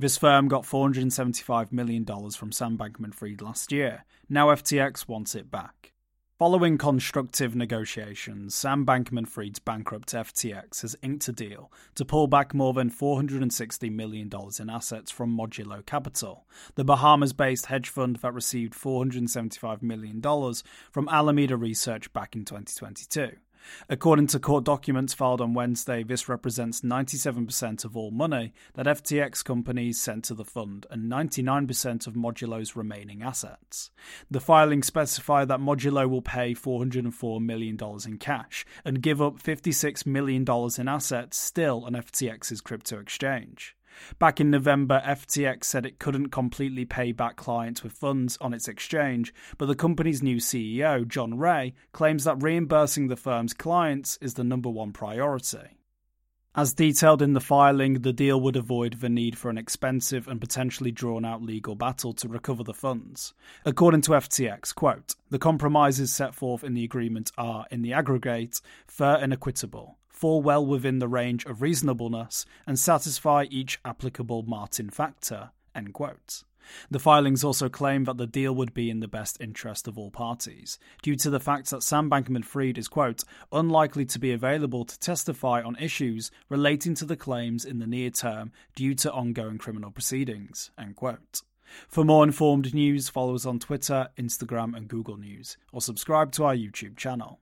This firm got $475 million from Sam Bankman Fried last year. Now FTX wants it back. Following constructive negotiations, Sam Bankman Fried's bankrupt FTX has inked a deal to pull back more than $460 million in assets from Modulo Capital, the Bahamas based hedge fund that received $475 million from Alameda Research back in 2022. According to court documents filed on Wednesday, this represents 97% of all money that FTX companies sent to the fund and 99% of Modulo's remaining assets. The filings specify that Modulo will pay $404 million in cash and give up $56 million in assets still on FTX's crypto exchange. Back in November, FTX said it couldn't completely pay back clients with funds on its exchange, but the company's new CEO, John Ray, claims that reimbursing the firm's clients is the number one priority. As detailed in the filing, the deal would avoid the need for an expensive and potentially drawn out legal battle to recover the funds. According to FTX, quote, the compromises set forth in the agreement are, in the aggregate, fair and equitable, fall well within the range of reasonableness, and satisfy each applicable Martin factor. End quote. The filings also claim that the deal would be in the best interest of all parties, due to the fact that Sam Bankman Fried is, quote, unlikely to be available to testify on issues relating to the claims in the near term due to ongoing criminal proceedings, end quote. For more informed news, follow us on Twitter, Instagram, and Google News, or subscribe to our YouTube channel.